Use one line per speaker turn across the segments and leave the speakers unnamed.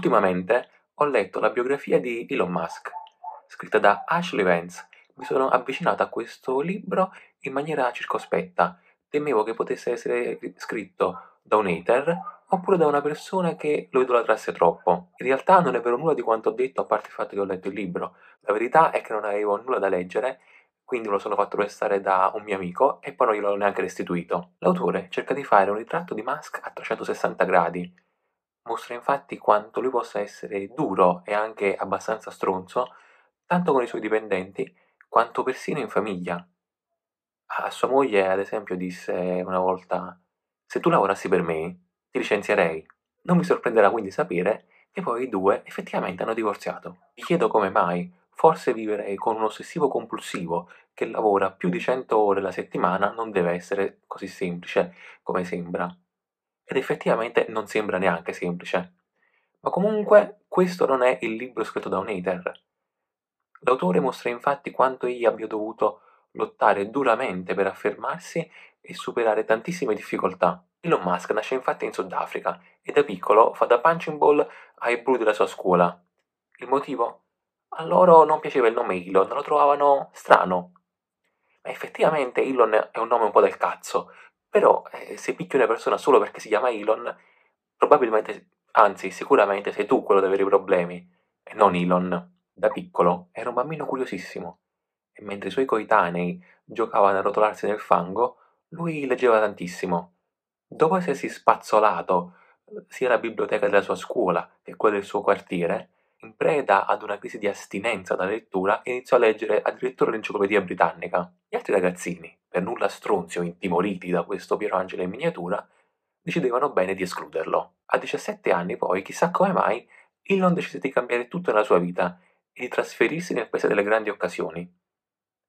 Ultimamente ho letto la biografia di Elon Musk, scritta da Ashley Vance. Mi sono avvicinato a questo libro in maniera circospetta. Temevo che potesse essere scritto da un hater oppure da una persona che lo idolatrasse troppo. In realtà non è vero nulla di quanto ho detto a parte il fatto che ho letto il libro. La verità è che non avevo nulla da leggere quindi me lo sono fatto restare da un mio amico e poi non gliel'ho neanche restituito. L'autore cerca di fare un ritratto di Musk a 360 gradi. Mostra infatti quanto lui possa essere duro e anche abbastanza stronzo, tanto con i suoi dipendenti quanto persino in famiglia. A sua moglie, ad esempio, disse una volta: Se tu lavorassi per me, ti licenzierei. Non mi sorprenderà quindi sapere che poi i due effettivamente hanno divorziato. Mi chiedo come mai, Forse vivere con un ossessivo compulsivo che lavora più di 100 ore la settimana non deve essere così semplice come sembra. Ed effettivamente non sembra neanche semplice. Ma comunque questo non è il libro scritto da un hater. L'autore mostra infatti quanto egli abbia dovuto lottare duramente per affermarsi e superare tantissime difficoltà. Elon Musk nasce infatti in Sudafrica e da piccolo fa da punching ball ai blu della sua scuola. Il motivo? A loro non piaceva il nome Elon, lo trovavano strano. Ma effettivamente Elon è un nome un po' del cazzo. Se picchi una persona solo perché si chiama Elon, probabilmente, anzi sicuramente sei tu quello ad avere i problemi, e non Elon. Da piccolo era un bambino curiosissimo, e mentre i suoi coetanei giocavano a rotolarsi nel fango, lui leggeva tantissimo. Dopo essersi spazzolato sia la biblioteca della sua scuola che quella del suo quartiere, in preda ad una crisi di astinenza da lettura, iniziò a leggere addirittura l'enciclopedia britannica. Gli altri ragazzini, per nulla stronzi o intimoriti da questo Piero Angelo in miniatura, decidevano bene di escluderlo. A 17 anni poi, chissà come mai, Elon decise di cambiare tutto nella sua vita e di trasferirsi nel paese delle grandi occasioni.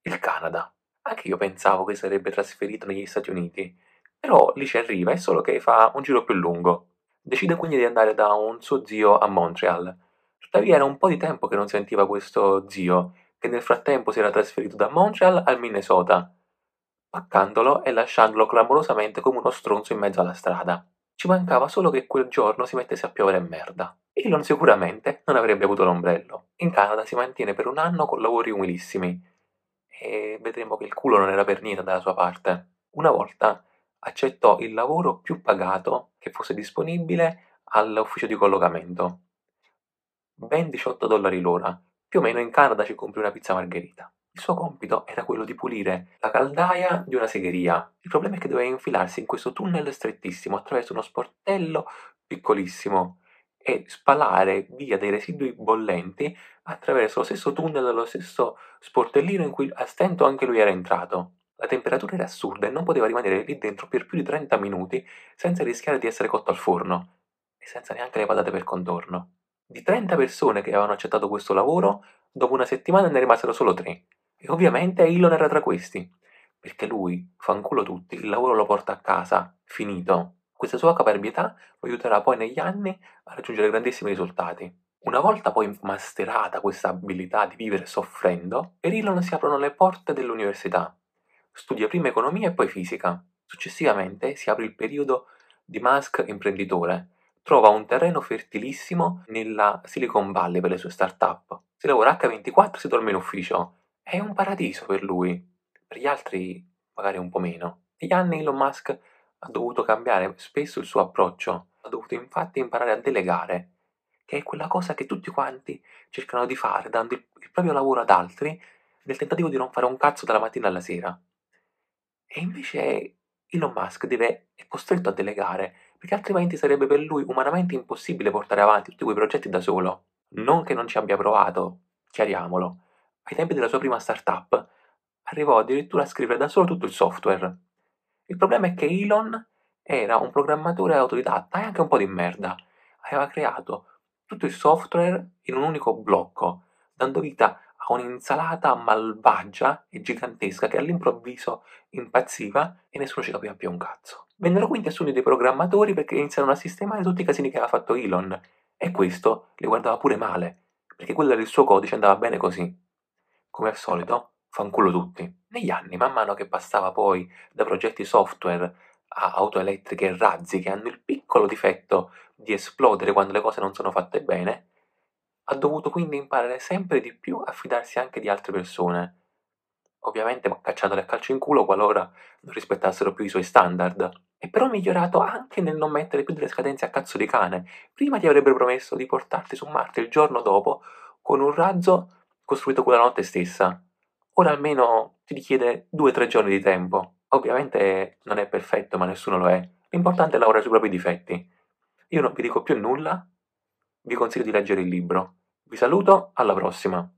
Il Canada. Anche io pensavo che sarebbe trasferito negli Stati Uniti, però lì ci arriva, è solo che fa un giro più lungo. Decide quindi di andare da un suo zio a Montreal, Tuttavia era un po' di tempo che non sentiva questo zio, che nel frattempo si era trasferito da Montreal al Minnesota, paccandolo e lasciandolo clamorosamente come uno stronzo in mezzo alla strada. Ci mancava solo che quel giorno si mettesse a piovere merda. Elon sicuramente non avrebbe avuto l'ombrello. In Canada si mantiene per un anno con lavori umilissimi e vedremo che il culo non era per niente dalla sua parte. Una volta accettò il lavoro più pagato che fosse disponibile all'ufficio di collocamento ben 18 dollari l'ora. Più o meno in Canada ci compri una pizza margherita. Il suo compito era quello di pulire la caldaia di una segheria. Il problema è che doveva infilarsi in questo tunnel strettissimo attraverso uno sportello piccolissimo e spalare via dei residui bollenti attraverso lo stesso tunnel, lo stesso sportellino in cui a stento anche lui era entrato. La temperatura era assurda e non poteva rimanere lì dentro per più di 30 minuti senza rischiare di essere cotto al forno e senza neanche le patate per contorno. Di 30 persone che avevano accettato questo lavoro, dopo una settimana ne rimasero solo 3. E ovviamente Elon era tra questi. Perché lui, fanculo tutti, il lavoro lo porta a casa, finito. Questa sua caparbietà lo aiuterà poi negli anni a raggiungere grandissimi risultati. Una volta poi masterata questa abilità di vivere soffrendo, per Elon si aprono le porte dell'università. Studia prima economia e poi fisica. Successivamente si apre il periodo di Musk imprenditore, trova un terreno fertilissimo nella Silicon Valley per le sue start-up. Si lavora H24, si dorme in ufficio. È un paradiso per lui. Per gli altri magari un po' meno. Negli anni Elon Musk ha dovuto cambiare spesso il suo approccio. Ha dovuto infatti imparare a delegare, che è quella cosa che tutti quanti cercano di fare, dando il, proprio lavoro ad altri nel tentativo di non fare un cazzo dalla mattina alla sera. E invece Elon Musk deve, è costretto a delegare perché altrimenti sarebbe per lui umanamente impossibile portare avanti tutti quei progetti da solo. Non che non ci abbia provato, chiariamolo. Ai tempi della sua prima startup arrivò addirittura a scrivere da solo tutto il software. Il problema è che Elon era un programmatore autodidatta e anche un po' di merda. Aveva creato tutto il software in un unico blocco, dando vita a un'insalata malvagia e gigantesca che all'improvviso impazziva e nessuno ci capiva più un cazzo. Vennero quindi assunti dei programmatori perché iniziarono a sistemare tutti i casini che aveva fatto Elon e questo li guardava pure male, perché quello il suo codice andava bene così. Come al solito, fanculo tutti. Negli anni, man mano che passava poi da progetti software ha auto elettriche e razzi che hanno il piccolo difetto di esplodere quando le cose non sono fatte bene, ha dovuto quindi imparare sempre di più a fidarsi anche di altre persone. Ovviamente cacciandole a calcio in culo qualora non rispettassero più i suoi standard. E però migliorato anche nel non mettere più delle scadenze a cazzo di cane. Prima ti avrebbe promesso di portarti su Marte il giorno dopo con un razzo costruito quella notte stessa. Ora almeno ti richiede 2-3 giorni di tempo. Ovviamente non è perfetto, ma nessuno lo è. L'importante è lavorare sui propri difetti. Io non vi dico più nulla, vi consiglio di leggere il libro. Vi saluto, alla prossima!